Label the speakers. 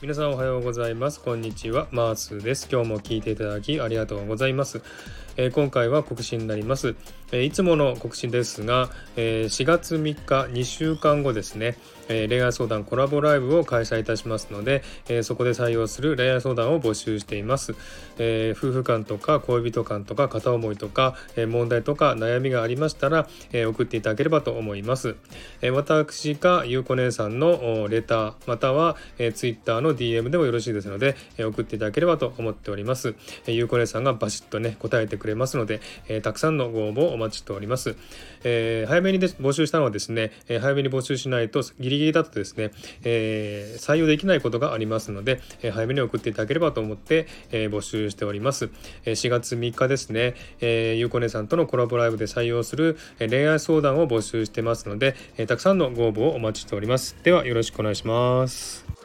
Speaker 1: 皆さんおはようございます。こんにちは。マースです。今日も聞いていただきありがとうございます。えー、今回は告知になります、えー、いつもの告知ですが、えー、4月3日2週間後ですね、え恋愛相談コラボライブを開催いたしますので、えそこで採用する恋愛相談を募集しています、え夫婦間とか恋人間とか片思いとか、え問題とか悩みがありましたら、え送っていただければと思います、え私かゆうこ姉さんのレターまたは、え Twitter のの DM でもよろしいですので、え送っていただければと思っております、えゆうこ姉さんがバシッとね答えてくれますので、え、たくさんのご応募をお待ちしております。えー、早めにで募集したのはですね、え、早めに募集しないとギリギリだとですね、えー、採用できないことがありますので、え、早めに送っていただければと思って、え、募集しております。え、4月3日ですね、えー、ゆうこねさんとのコラボライブで採用する、恋愛相談を募集してますので、え、たくさんのご応募をお待ちしております。ではよろしくお願いします。